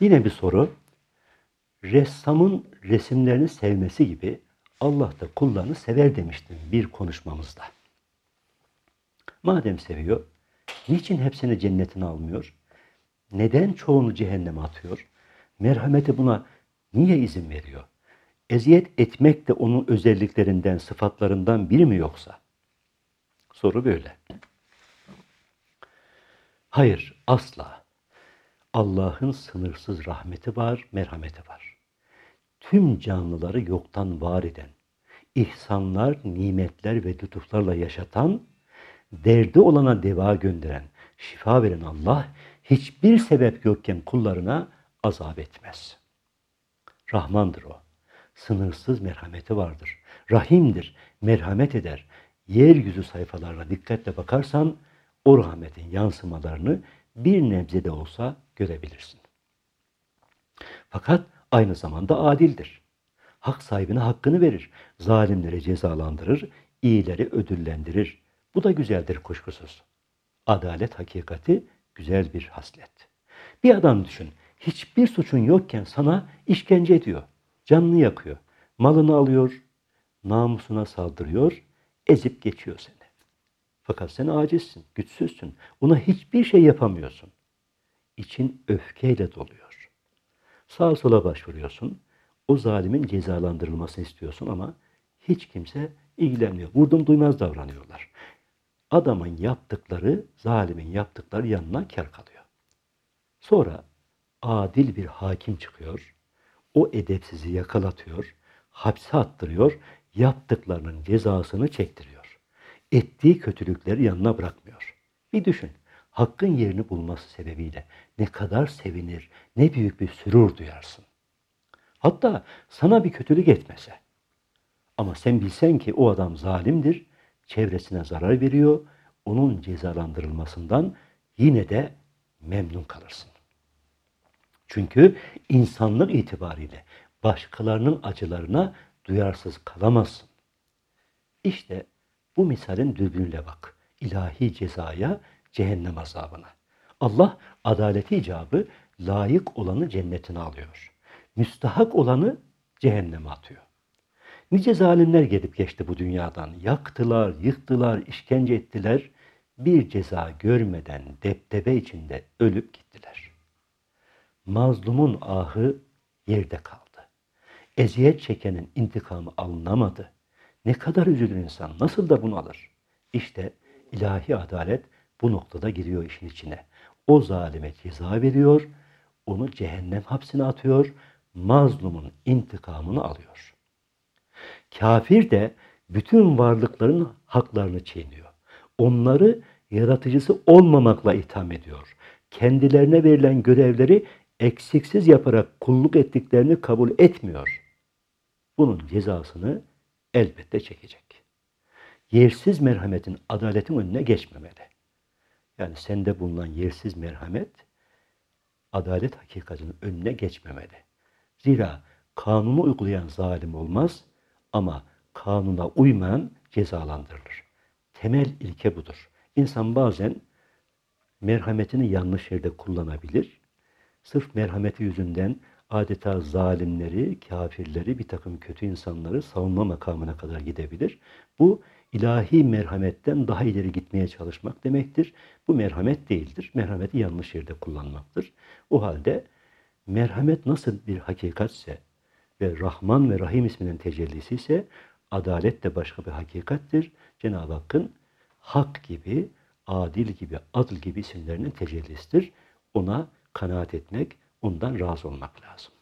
Yine bir soru. Ressamın resimlerini sevmesi gibi Allah da kullarını sever demiştim bir konuşmamızda. Madem seviyor, niçin hepsini cennetine almıyor? Neden çoğunu cehenneme atıyor? Merhameti buna niye izin veriyor? Eziyet etmek de onun özelliklerinden, sıfatlarından biri mi yoksa? Soru böyle. Hayır, asla. Allah'ın sınırsız rahmeti var, merhameti var. Tüm canlıları yoktan var eden, ihsanlar, nimetler ve lütuflarla yaşatan, derdi olana deva gönderen, şifa veren Allah hiçbir sebep yokken kullarına azap etmez. Rahmandır o. Sınırsız merhameti vardır. Rahimdir, merhamet eder. Yeryüzü sayfalarına dikkatle bakarsan o rahmetin yansımalarını bir nebze de olsa görebilirsin. Fakat aynı zamanda adildir. Hak sahibine hakkını verir, zalimleri cezalandırır, iyileri ödüllendirir. Bu da güzeldir kuşkusuz. Adalet hakikati güzel bir haslet. Bir adam düşün, hiçbir suçun yokken sana işkence ediyor, canını yakıyor, malını alıyor, namusuna saldırıyor, ezip geçiyor seni. Fakat sen acizsin, güçsüzsün. Ona hiçbir şey yapamıyorsun. İçin öfkeyle doluyor. Sağa sola başvuruyorsun. O zalimin cezalandırılmasını istiyorsun ama hiç kimse ilgilenmiyor. Vurdum duymaz davranıyorlar. Adamın yaptıkları, zalimin yaptıkları yanına kar kalıyor. Sonra adil bir hakim çıkıyor. O edepsizi yakalatıyor, hapse attırıyor, yaptıklarının cezasını çektiriyor ettiği kötülükleri yanına bırakmıyor. Bir düşün, hakkın yerini bulması sebebiyle ne kadar sevinir, ne büyük bir sürur duyarsın. Hatta sana bir kötülük etmese. Ama sen bilsen ki o adam zalimdir, çevresine zarar veriyor, onun cezalandırılmasından yine de memnun kalırsın. Çünkü insanlık itibariyle başkalarının acılarına duyarsız kalamazsın. İşte bu misalin dürbünüyle bak. İlahi cezaya, cehennem azabına. Allah adaleti icabı layık olanı cennetine alıyor. Müstahak olanı cehenneme atıyor. Nice zalimler gelip geçti bu dünyadan. Yaktılar, yıktılar, işkence ettiler. Bir ceza görmeden deptebe içinde ölüp gittiler. Mazlumun ahı yerde kaldı. Eziyet çekenin intikamı alınamadı. Ne kadar üzülür insan, nasıl da bunalır. İşte ilahi adalet bu noktada giriyor işin içine. O zalime ceza veriyor, onu cehennem hapsine atıyor, mazlumun intikamını alıyor. Kafir de bütün varlıkların haklarını çiğniyor. Onları yaratıcısı olmamakla itham ediyor. Kendilerine verilen görevleri eksiksiz yaparak kulluk ettiklerini kabul etmiyor. Bunun cezasını elbette çekecek. Yersiz merhametin adaletin önüne geçmemeli. Yani sende bulunan yersiz merhamet adalet hakikatinin önüne geçmemeli. Zira kanunu uygulayan zalim olmaz ama kanuna uymayan cezalandırılır. Temel ilke budur. İnsan bazen merhametini yanlış yerde kullanabilir. Sırf merhameti yüzünden adeta zalimleri, kafirleri, bir takım kötü insanları savunma makamına kadar gidebilir. Bu ilahi merhametten daha ileri gitmeye çalışmak demektir. Bu merhamet değildir. Merhameti yanlış yerde kullanmaktır. O halde merhamet nasıl bir hakikatse ve Rahman ve Rahim isminin tecellisi ise adalet de başka bir hakikattir. Cenab-ı Hakk'ın hak gibi, adil gibi, adıl gibi isimlerinin tecellisidir. Ona kanaat etmek, ondan razı olmak lazım.